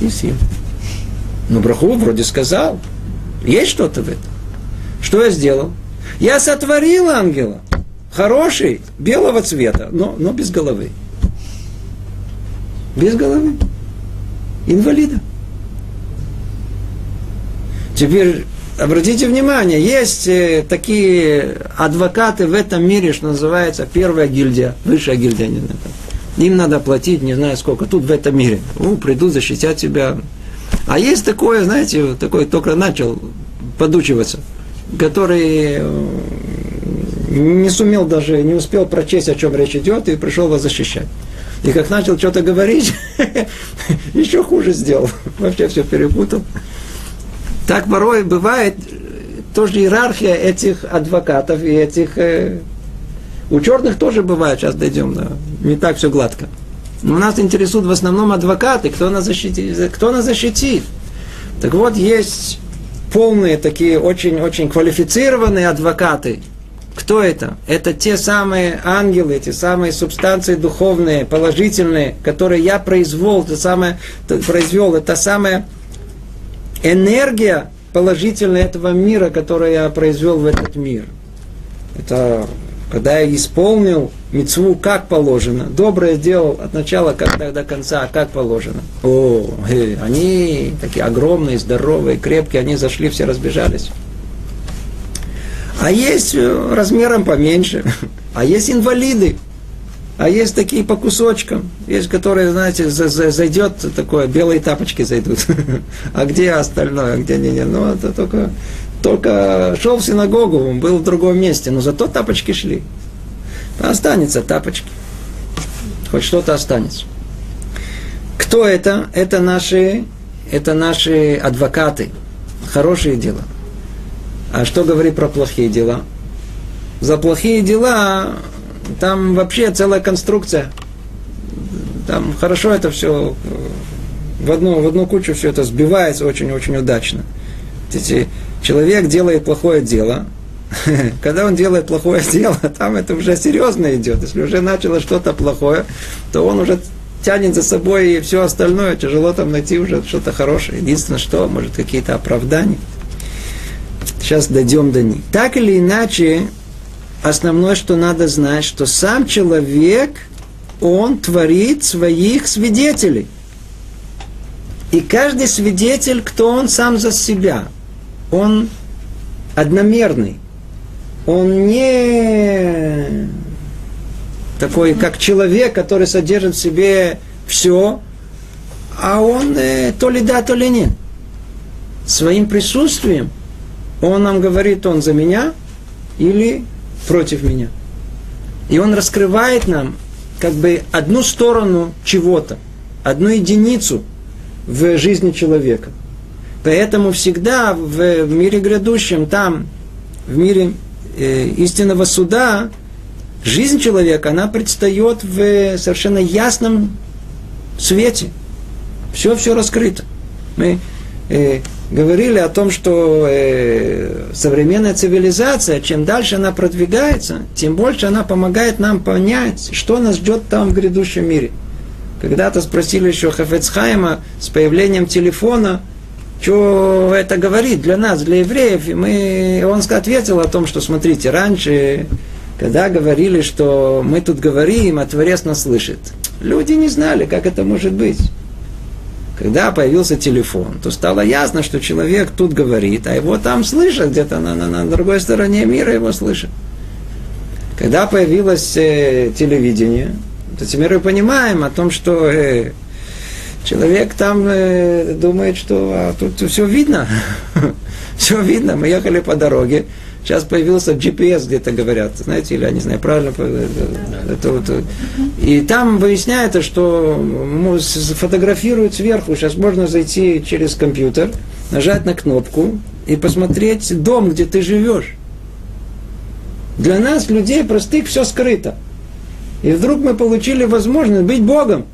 И съел. Ну, браху вроде сказал. Есть что-то в этом. Что я сделал? Я сотворил ангела хороший, белого цвета, но, но без головы. Без головы. Инвалида. Теперь обратите внимание, есть э, такие адвокаты в этом мире, что называется первая гильдия, высшая гильдия, не знаю. Им надо платить, не знаю сколько, тут в этом мире. Ну, придут защитят тебя. А есть такое, знаете, такой только начал подучиваться, который не сумел даже, не успел прочесть, о чем речь идет, и пришел вас защищать. И как начал что-то говорить, еще хуже сделал. Вообще все перепутал. Так порой бывает тоже иерархия этих адвокатов и этих... Э, у черных тоже бывает, сейчас дойдем, да, не так все гладко. Но нас интересуют в основном адвокаты, кто нас защитит. Кто нас защитит. Так вот, есть полные такие очень-очень квалифицированные адвокаты – кто это? Это те самые ангелы, те самые субстанции духовные, положительные, которые я произвел, это самое, произвел, это самая энергия положительная этого мира, которую я произвел в этот мир. Это когда я исполнил мецву как положено, доброе сделал от начала как до конца, как положено. О, э, они такие огромные, здоровые, крепкие, они зашли, все разбежались. А есть э, размером поменьше. А есть инвалиды. А есть такие по кусочкам. Есть, которые, знаете, зайдет такое, белые тапочки зайдут. А где остальное? А где не, не? Ну, это только, только шел в синагогу, был в другом месте, но зато тапочки шли. Останется тапочки. Хоть что-то останется. Кто это? Это наши, это наши адвокаты. Хорошие дела А что говорит про плохие дела? За плохие дела там вообще целая конструкция. Там хорошо это все в одну, в одну кучу все это сбивается очень-очень удачно. Видите, человек делает плохое дело, когда он делает плохое дело, там это уже серьезно идет. Если уже начало что-то плохое, то он уже тянет за собой и все остальное. Тяжело там найти уже что-то хорошее. Единственное, что, может, какие-то оправдания. Сейчас дойдем до них. Так или иначе, основное, что надо знать, что сам человек, он творит своих свидетелей. И каждый свидетель, кто он сам за себя, он одномерный. Он не такой, как человек, который содержит в себе все, а он э, то ли да, то ли нет. Своим присутствием он нам говорит, он за меня или против меня. И он раскрывает нам как бы одну сторону чего-то, одну единицу – в жизни человека. Поэтому всегда в мире грядущем, там, в мире э, истинного суда, жизнь человека, она предстает в совершенно ясном свете. Все-все раскрыто. Мы э, говорили о том, что э, современная цивилизация, чем дальше она продвигается, тем больше она помогает нам понять, что нас ждет там в грядущем мире – когда-то спросили еще Хафецхайма с появлением телефона, что это говорит для нас, для евреев. И мы, он ответил о том, что смотрите, раньше, когда говорили, что мы тут говорим, а Творец нас слышит, люди не знали, как это может быть. Когда появился телефон, то стало ясно, что человек тут говорит, а его там слышат, где-то на, на, на другой стороне мира его слышат. Когда появилось э, телевидение, то теперь мы понимаем о том, что э, человек там э, думает, что а, тут все видно. все видно. Мы ехали по дороге. Сейчас появился GPS, где-то говорят, знаете, или я не знаю, правильно. Э, это, вот, э, и там выясняется, что фотографируют сверху. Сейчас можно зайти через компьютер, нажать на кнопку и посмотреть дом, где ты живешь. Для нас, людей простых, все скрыто. И вдруг мы получили возможность быть Богом.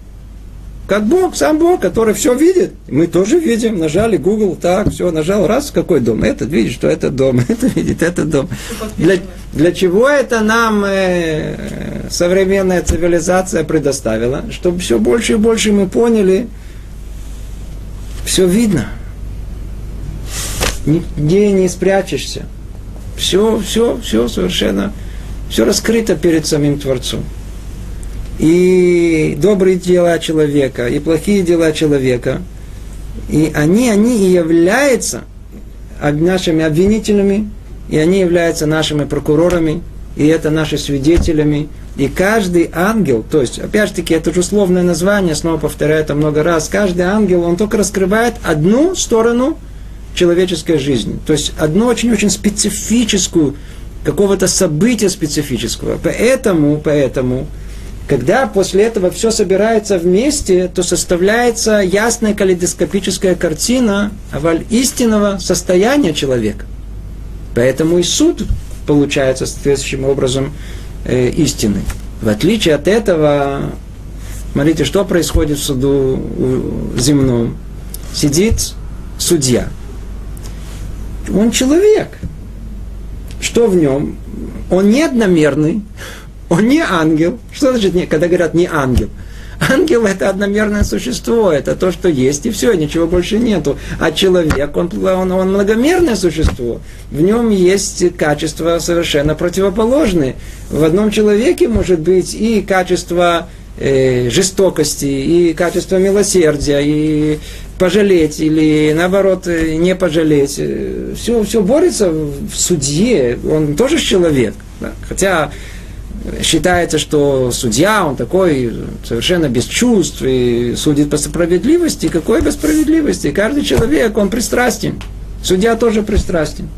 Как Бог, сам Бог, который все видит. Мы тоже видим. Нажали Google, так, все, нажал, раз, какой дом. Этот видит, что это дом, это видит, это дом. Для, для чего это нам э, современная цивилизация предоставила? Чтобы все больше и больше мы поняли, все видно. Нигде не спрячешься. Все, все, все совершенно, все раскрыто перед самим Творцом и добрые дела человека, и плохие дела человека. И они, они и являются нашими обвинителями, и они являются нашими прокурорами, и это наши свидетелями. И каждый ангел, то есть, опять же таки, это же условное название, снова повторяю это много раз, каждый ангел, он только раскрывает одну сторону человеческой жизни. То есть, одну очень-очень специфическую, какого-то события специфического. Поэтому, поэтому, когда после этого все собирается вместе, то составляется ясная калейдоскопическая картина аваль истинного состояния человека. Поэтому и суд получается соответствующим образом э, истины. В отличие от этого, смотрите, что происходит в суду земном. Сидит судья. Он человек. Что в нем? Он не одномерный, он не ангел. Что значит, не, когда говорят не ангел? Ангел это одномерное существо, это то, что есть, и все, ничего больше нету. А человек, он, он, он многомерное существо. В нем есть качества совершенно противоположные. В одном человеке может быть и качество э, жестокости, и качество милосердия, и пожалеть, или наоборот э, не пожалеть. Все, все борется в судье, он тоже человек. Да? Хотя считается, что судья, он такой совершенно без чувств и судит по справедливости. Какой по справедливости? Каждый человек, он пристрастен. Судья тоже пристрастен.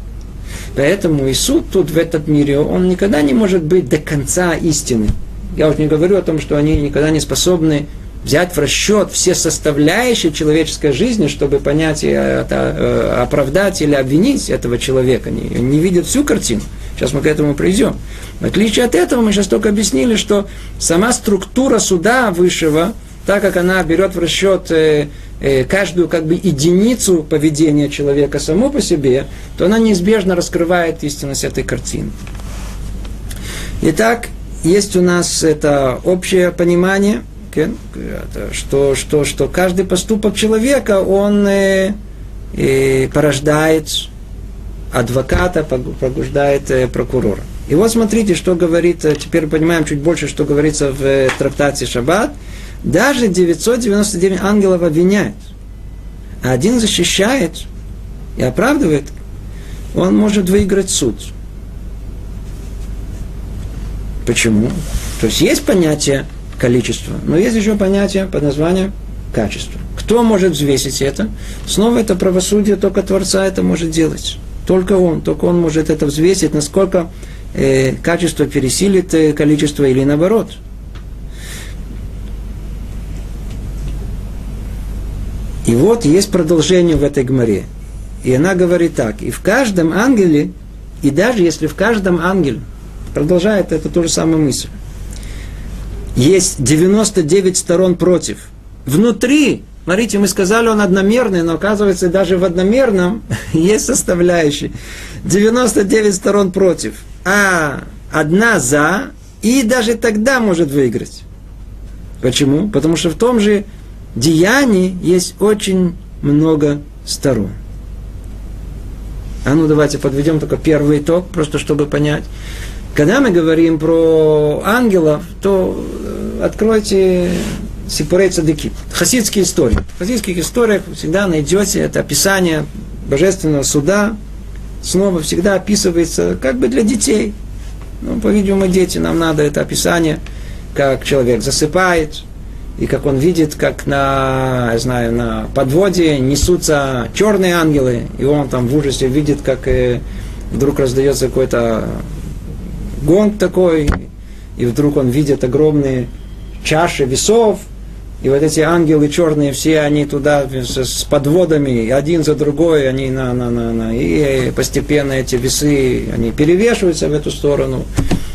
Поэтому и суд тут в этот мире, он никогда не может быть до конца истины. Я уже не говорю о том, что они никогда не способны взять в расчет все составляющие человеческой жизни, чтобы понять, это, э, оправдать или обвинить этого человека. Не, не видят всю картину. Сейчас мы к этому придем. В отличие от этого, мы сейчас только объяснили, что сама структура суда высшего, так как она берет в расчет э, э, каждую как бы единицу поведения человека само по себе, то она неизбежно раскрывает истинность этой картины. Итак, есть у нас это общее понимание, что, что, что каждый поступок человека, он э, э, порождает адвоката, пробуждает э, прокурора. И вот смотрите, что говорит, теперь понимаем чуть больше, что говорится в трактате Шаббат. Даже 999 ангелов обвиняют, а один защищает и оправдывает, он может выиграть суд. Почему? То есть есть понятие количества, но есть еще понятие под названием качество. Кто может взвесить это? Снова это правосудие, только Творца это может делать. Только он, только он может это взвесить, насколько э, качество пересилит э, количество или наоборот. И вот есть продолжение в этой гморе. И она говорит так, и в каждом ангеле, и даже если в каждом ангеле, продолжает это ту же самую мысль, есть 99 сторон против. Внутри, смотрите, мы сказали, он одномерный, но оказывается, даже в одномерном есть составляющие. 99 сторон против, а одна за, и даже тогда может выиграть. Почему? Потому что в том же деянии есть очень много сторон. А ну давайте подведем только первый итог, просто чтобы понять. Когда мы говорим про ангелов, то э, откройте Сипурей Цадыки, хасидские истории. В хасидских историях всегда найдете это описание божественного суда, снова всегда описывается как бы для детей. Ну, по-видимому, дети, нам надо это описание, как человек засыпает, и как он видит, как на, я знаю, на подводе несутся черные ангелы, и он там в ужасе видит, как э, вдруг раздается какой-то гонг такой, и вдруг он видит огромные чаши весов, и вот эти ангелы черные, все они туда с, подводами, один за другой, они на, на, на, на, и постепенно эти весы, они перевешиваются в эту сторону,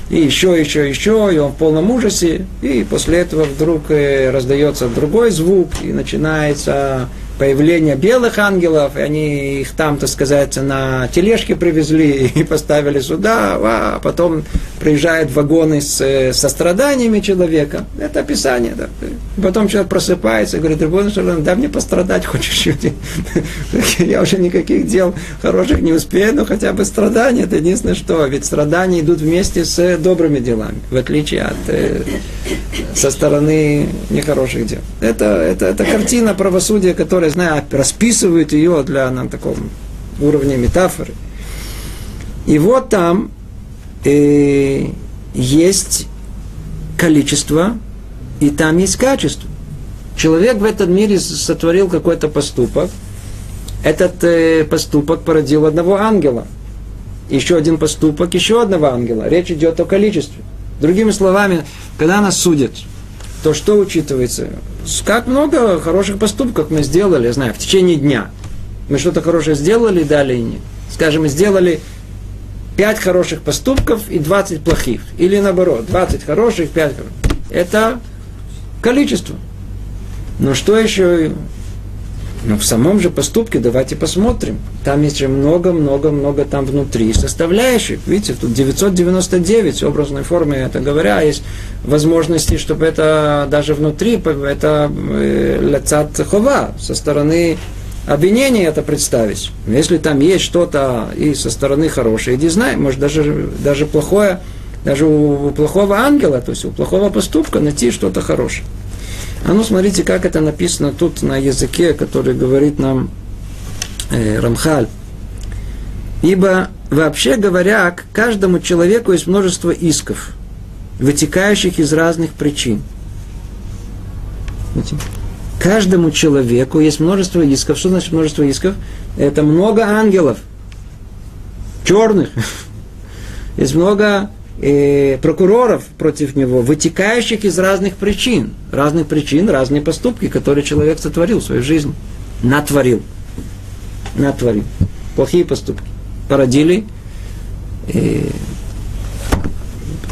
и еще, еще, еще, и он в полном ужасе, и после этого вдруг э, раздается другой звук, и начинается появление белых ангелов, и они их там, так сказать, на тележке привезли и поставили сюда, а потом приезжают вагоны с, э, со страданиями человека. Это описание, да. Потом человек просыпается и говорит, Рабон Шалом, дай мне пострадать хочешь чуть Я уже никаких дел хороших не успею, но хотя бы страдания, это единственное что. Ведь страдания идут вместе с добрыми делами, в отличие от э, со стороны нехороших дел. Это, это, это картина правосудия, которая я знаю, расписывают ее для на таком уровне метафоры. И вот там э, есть количество, и там есть качество. Человек в этом мире сотворил какой-то поступок. Этот э, поступок породил одного ангела. Еще один поступок, еще одного ангела. Речь идет о количестве. Другими словами, когда нас судят, то что учитывается? Как много хороших поступков мы сделали, я знаю, в течение дня. Мы что-то хорошее сделали, дали. Скажем, сделали 5 хороших поступков и 20 плохих. Или наоборот, 20 хороших, 5 хороших. Это количество. Но что еще но в самом же поступке давайте посмотрим. Там есть же много-много-много там внутри составляющих. Видите, тут 999 в образной форме, это говоря, есть возможности, чтобы это даже внутри, это э, ляцат хова, со стороны обвинения это представить. Если там есть что-то и со стороны хорошее, иди знай, может даже, даже плохое, даже у плохого ангела, то есть у плохого поступка найти что-то хорошее. А ну смотрите, как это написано тут на языке, который говорит нам э, Рамхаль. Ибо, вообще говоря, к каждому человеку есть множество исков, вытекающих из разных причин. Видите? Каждому человеку есть множество исков. Что значит множество исков? Это много ангелов, черных. Есть много э, прокуроров против него, вытекающих из разных причин. Разных причин, разные поступки, которые человек сотворил в своей жизни. Натворил. Натворил. Плохие поступки. Породили э,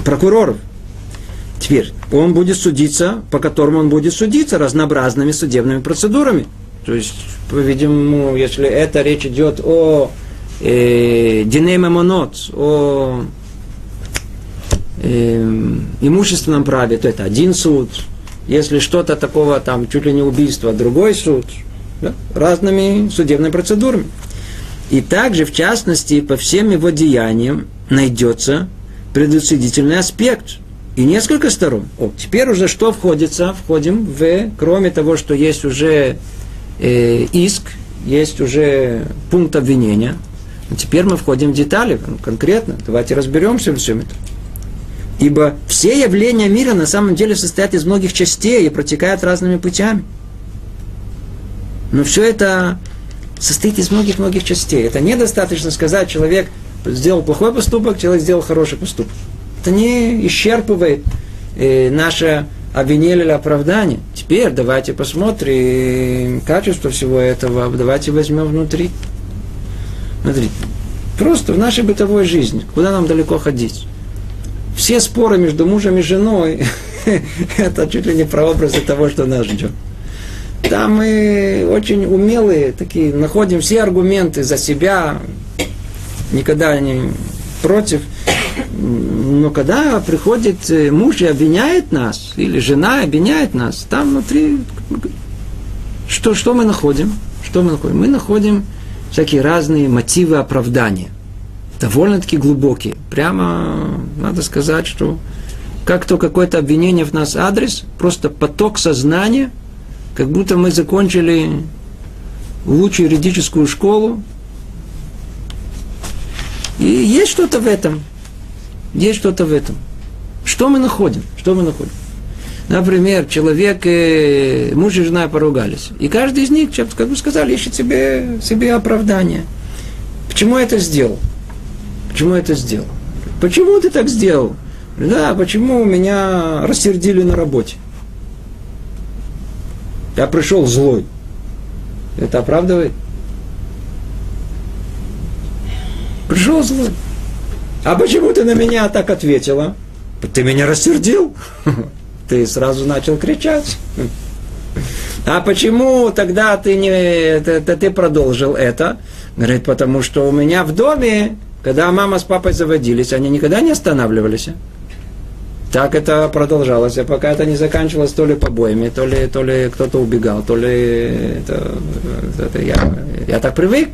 прокуроров. Теперь, он будет судиться, по которому он будет судиться разнообразными судебными процедурами. То есть, по-видимому, если это речь идет о э, Монот, о э, имущественном праве, то это один суд. Если что-то такого, там, чуть ли не убийство, другой суд. Да, разными судебными процедурами. И также, в частности, по всем его деяниям найдется предусудительный аспект. И несколько сторон. О, теперь уже что входится? Входим в, кроме того, что есть уже э, иск, есть уже пункт обвинения. Но теперь мы входим в детали, конкретно. Давайте разберемся во всем этом. Ибо все явления мира на самом деле состоят из многих частей и протекают разными путями. Но все это состоит из многих-многих частей. Это недостаточно сказать, человек сделал плохой поступок, человек сделал хороший поступок. Это не исчерпывает э, наше обвинение или оправдание. Теперь давайте посмотрим качество всего этого, давайте возьмем внутри. Смотрите, просто в нашей бытовой жизни, куда нам далеко ходить? Все споры между мужем и женой, это чуть ли не прообразы того, что нас ждет. Там мы очень умелые, такие, находим все аргументы за себя, никогда не против. Но когда приходит э, муж и обвиняет нас, или жена обвиняет нас, там внутри, что, что мы находим? Что мы находим? Мы находим всякие разные мотивы оправдания. Довольно-таки глубокие. Прямо надо сказать, что как то какое-то обвинение в нас адрес, просто поток сознания – как будто мы закончили лучшую юридическую школу. И есть что-то в этом. Есть что-то в этом. Что мы находим? Что мы находим? Например, человек, и муж и жена поругались. И каждый из них, как бы сказали, ищет себе, себе оправдание. Почему я это сделал? Почему я это сделал? Почему ты так сделал? Да, почему меня рассердили на работе? Я пришел злой. Это оправдывает? Пришел злой. А почему ты на меня так ответила? Ты меня рассердил. Ты сразу начал кричать. А почему тогда ты не ты, ты продолжил это? Говорит, потому что у меня в доме, когда мама с папой заводились, они никогда не останавливались. Так это продолжалось, пока это не заканчивалось то ли побоями, то ли, то ли кто-то убегал, то ли это, это я, я так привык.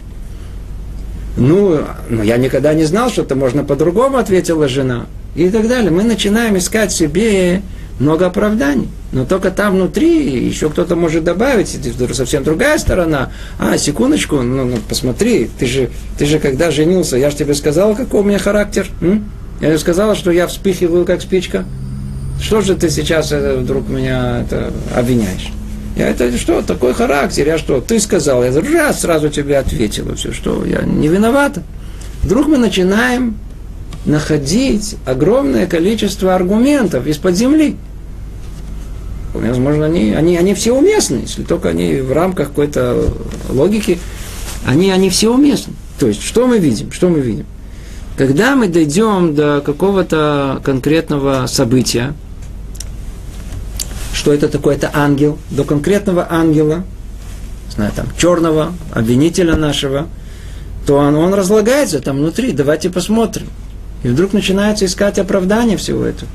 Ну, но я никогда не знал, что это можно по-другому, ответила жена. И так далее. Мы начинаем искать себе много оправданий. Но только там внутри еще кто-то может добавить, это совсем другая сторона. А, секундочку, ну, ну посмотри, ты же, ты же когда женился, я же тебе сказал, какой у меня характер. М? Я же сказала, что я вспыхиваю, как спичка. Что же ты сейчас это, вдруг меня это, обвиняешь? Я это что, такой характер, я что, ты сказал, я раз сразу тебе ответила, все, что я не виновата. Вдруг мы начинаем находить огромное количество аргументов из-под земли. Возможно, они, они, они все уместны, если только они в рамках какой-то логики, они, они все уместны. То есть, что мы видим? Что мы видим? Когда мы дойдем до какого-то конкретного события, что это такое, это ангел, до конкретного ангела, знаю, там, черного, обвинителя нашего, то он, он разлагается там внутри, давайте посмотрим. И вдруг начинается искать оправдание всего этого.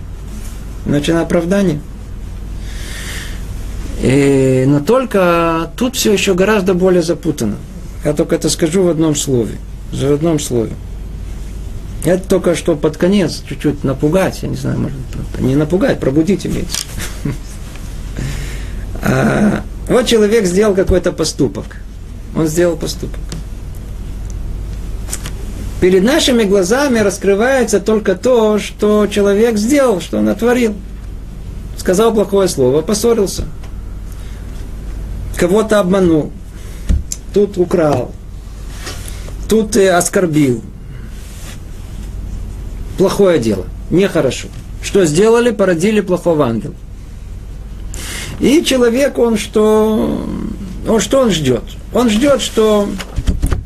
Начинает оправдание. И, но только тут все еще гораздо более запутано. Я только это скажу в одном слове. В одном слове. Это только что под конец чуть-чуть напугать, я не знаю, может, не напугать, пробудить имеется. А, вот человек сделал какой-то поступок. Он сделал поступок. Перед нашими глазами раскрывается только то, что человек сделал, что он натворил. Сказал плохое слово, поссорился. Кого-то обманул. Тут украл. Тут оскорбил плохое дело, нехорошо. Что сделали? Породили плохого ангела. И человек, он что, он что он ждет? Он ждет, что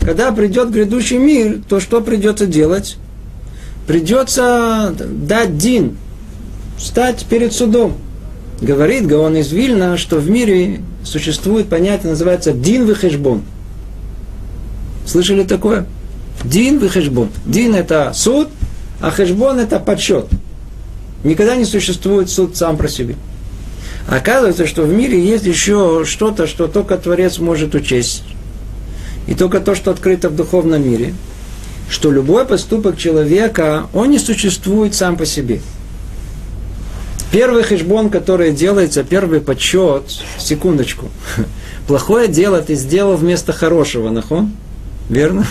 когда придет грядущий мир, то что придется делать? Придется дать дин, стать перед судом. Говорит Гаон из Вильна, что в мире существует понятие, называется дин вихешбон. Слышали такое? Дин вихешбон. Дин это суд, а хешбон это подсчет. Никогда не существует суд сам про себя. Оказывается, что в мире есть еще что-то, что только Творец может учесть. И только то, что открыто в духовном мире. Что любой поступок человека, он не существует сам по себе. Первый хешбон, который делается, первый подсчет, секундочку, плохое дело ты сделал вместо хорошего, нахон? Верно?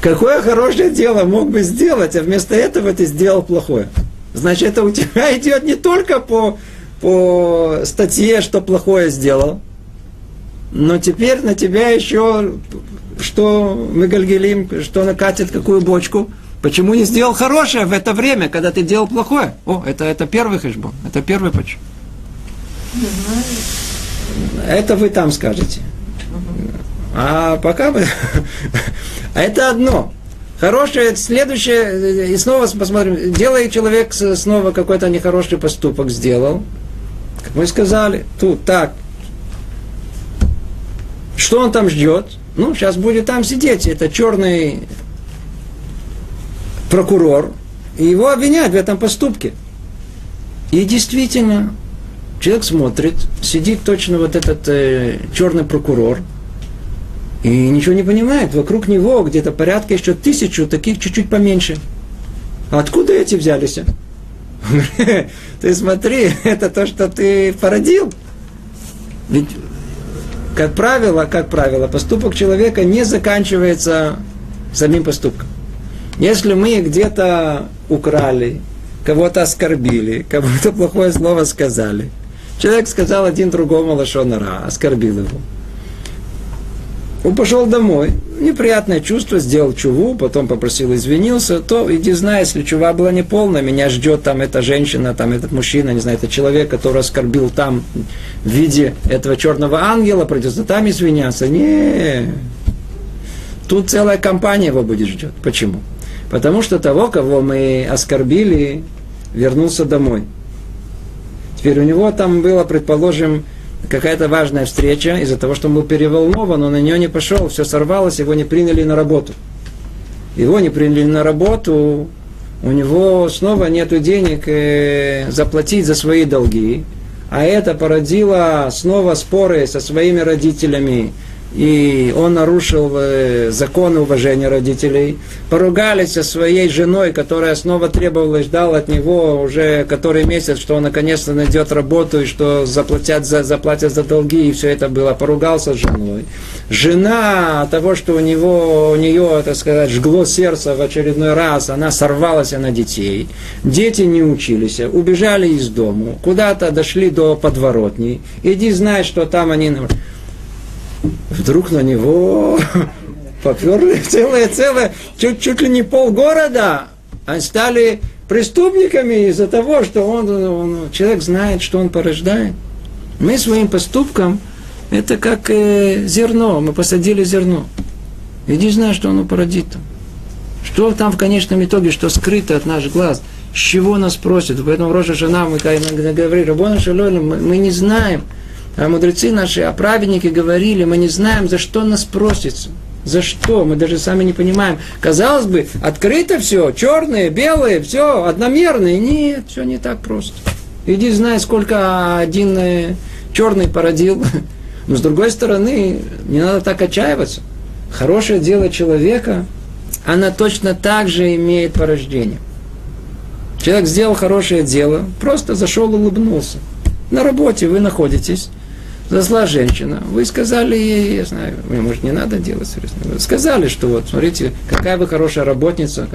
Какое хорошее дело мог бы сделать, а вместо этого ты сделал плохое? Значит, это у тебя идет не только по, по статье, что плохое сделал, но теперь на тебя еще, что мы гальгелим, что накатит какую бочку. Почему не сделал хорошее в это время, когда ты делал плохое? О, это, это первый хэшбон, это первый почему. Это вы там скажете. А пока мы... А это одно. Хорошее, следующее, и снова посмотрим, делает человек снова какой-то нехороший поступок сделал, как мы сказали, тут так. Что он там ждет? Ну, сейчас будет там сидеть, это черный прокурор, и его обвинять в этом поступке. И действительно, человек смотрит, сидит точно вот этот э, черный прокурор – и ничего не понимает. Вокруг него где-то порядка еще тысячу, таких чуть-чуть поменьше. Откуда эти взялись? Ты смотри, это то, что ты породил. Ведь, как правило, как правило, поступок человека не заканчивается самим поступком. Если мы где-то украли, кого-то оскорбили, кому-то плохое слово сказали, человек сказал один другому лошонара, оскорбил его – он пошел домой, неприятное чувство, сделал чуву, потом попросил извинился, то иди знай, если чува была неполная, меня ждет там эта женщина, там этот мужчина, не знаю, это человек, который оскорбил там в виде этого черного ангела, придется там извиняться. Не, тут целая компания его будет ждет. Почему? Потому что того, кого мы оскорбили, вернулся домой. Теперь у него там было, предположим, какая-то важная встреча, из-за того, что он был переволнован, он на нее не пошел, все сорвалось, его не приняли на работу. Его не приняли на работу, у него снова нет денег э, заплатить за свои долги, а это породило снова споры со своими родителями, и он нарушил э, законы уважения родителей, поругались со своей женой, которая снова требовала и ждала от него уже который месяц, что он наконец-то найдет работу и что заплатят за, заплатят за долги, и все это было. Поругался с женой. Жена того, что у него, у нее, так сказать, жгло сердце в очередной раз, она сорвалась на детей. Дети не учились, убежали из дому, куда-то дошли до подворотни. Иди знай, что там они вдруг на него поперли целое-целое, чуть, чуть ли не полгорода, они стали преступниками из-за того, что он, он, человек знает, что он порождает. Мы своим поступком, это как э, зерно, мы посадили зерно. Иди знаешь, что оно породит там. Что там в конечном итоге, что скрыто от наших глаз, с чего нас просят. Поэтому Роша Жена, мы говорим, Рабона Шалоли, мы, мы не знаем, а мудрецы наши, а праведники говорили, мы не знаем, за что нас просится. За что? Мы даже сами не понимаем. Казалось бы, открыто все, черное, белое, все, одномерное. Нет, все не так просто. Иди знай, сколько один э, черный породил. Но с другой стороны, не надо так отчаиваться. Хорошее дело человека, она точно так же имеет порождение. Человек сделал хорошее дело, просто зашел, улыбнулся. На работе вы находитесь, зашла женщина, вы сказали ей, я знаю, может, не надо делать сказали, что вот, смотрите, какая вы хорошая работница.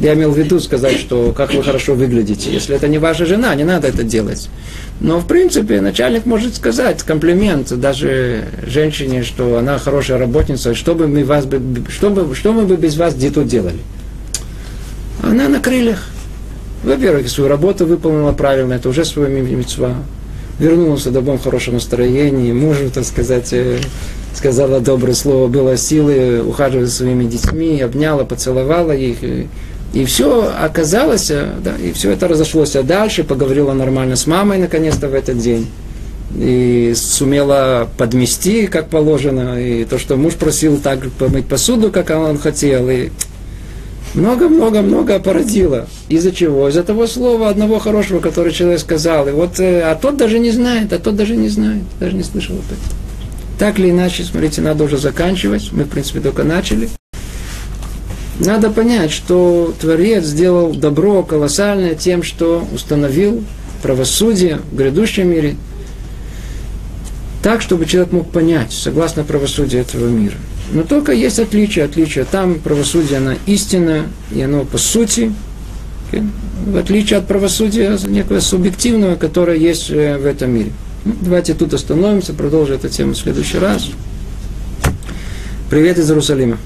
Я имел в виду сказать, что как вы хорошо выглядите. Если это не ваша жена, не надо это делать. Но, в принципе, начальник может сказать комплимент даже женщине, что она хорошая работница, что бы мы, вас, что бы, что мы бы без вас где тут делали. Она на крыльях. Во-первых, свою работу выполнила правильно, это уже свое митцва. Вернулась в хорошем настроении, мужу, так сказать, э, сказала доброе слово, было силы, ухаживать за своими детьми, обняла, поцеловала их. И, и все оказалось, э, да, и все это разошлось а дальше, поговорила нормально с мамой наконец-то в этот день. И сумела подмести, как положено, и то, что муж просил так помыть посуду, как он хотел, и много-много-много породило. Из-за чего? Из-за того слова одного хорошего, который человек сказал. И вот, э, а тот даже не знает, а тот даже не знает, даже не слышал об этом. Так или иначе, смотрите, надо уже заканчивать. Мы, в принципе, только начали. Надо понять, что Творец сделал добро колоссальное тем, что установил правосудие в грядущем мире так, чтобы человек мог понять, согласно правосудию этого мира – но только есть отличие, отличие. Там правосудие, оно истинное, и оно по сути, в отличие от правосудия некого субъективного, которое есть э, в этом мире. Ну, давайте тут остановимся, продолжим эту тему в следующий раз. Привет из Иерусалима.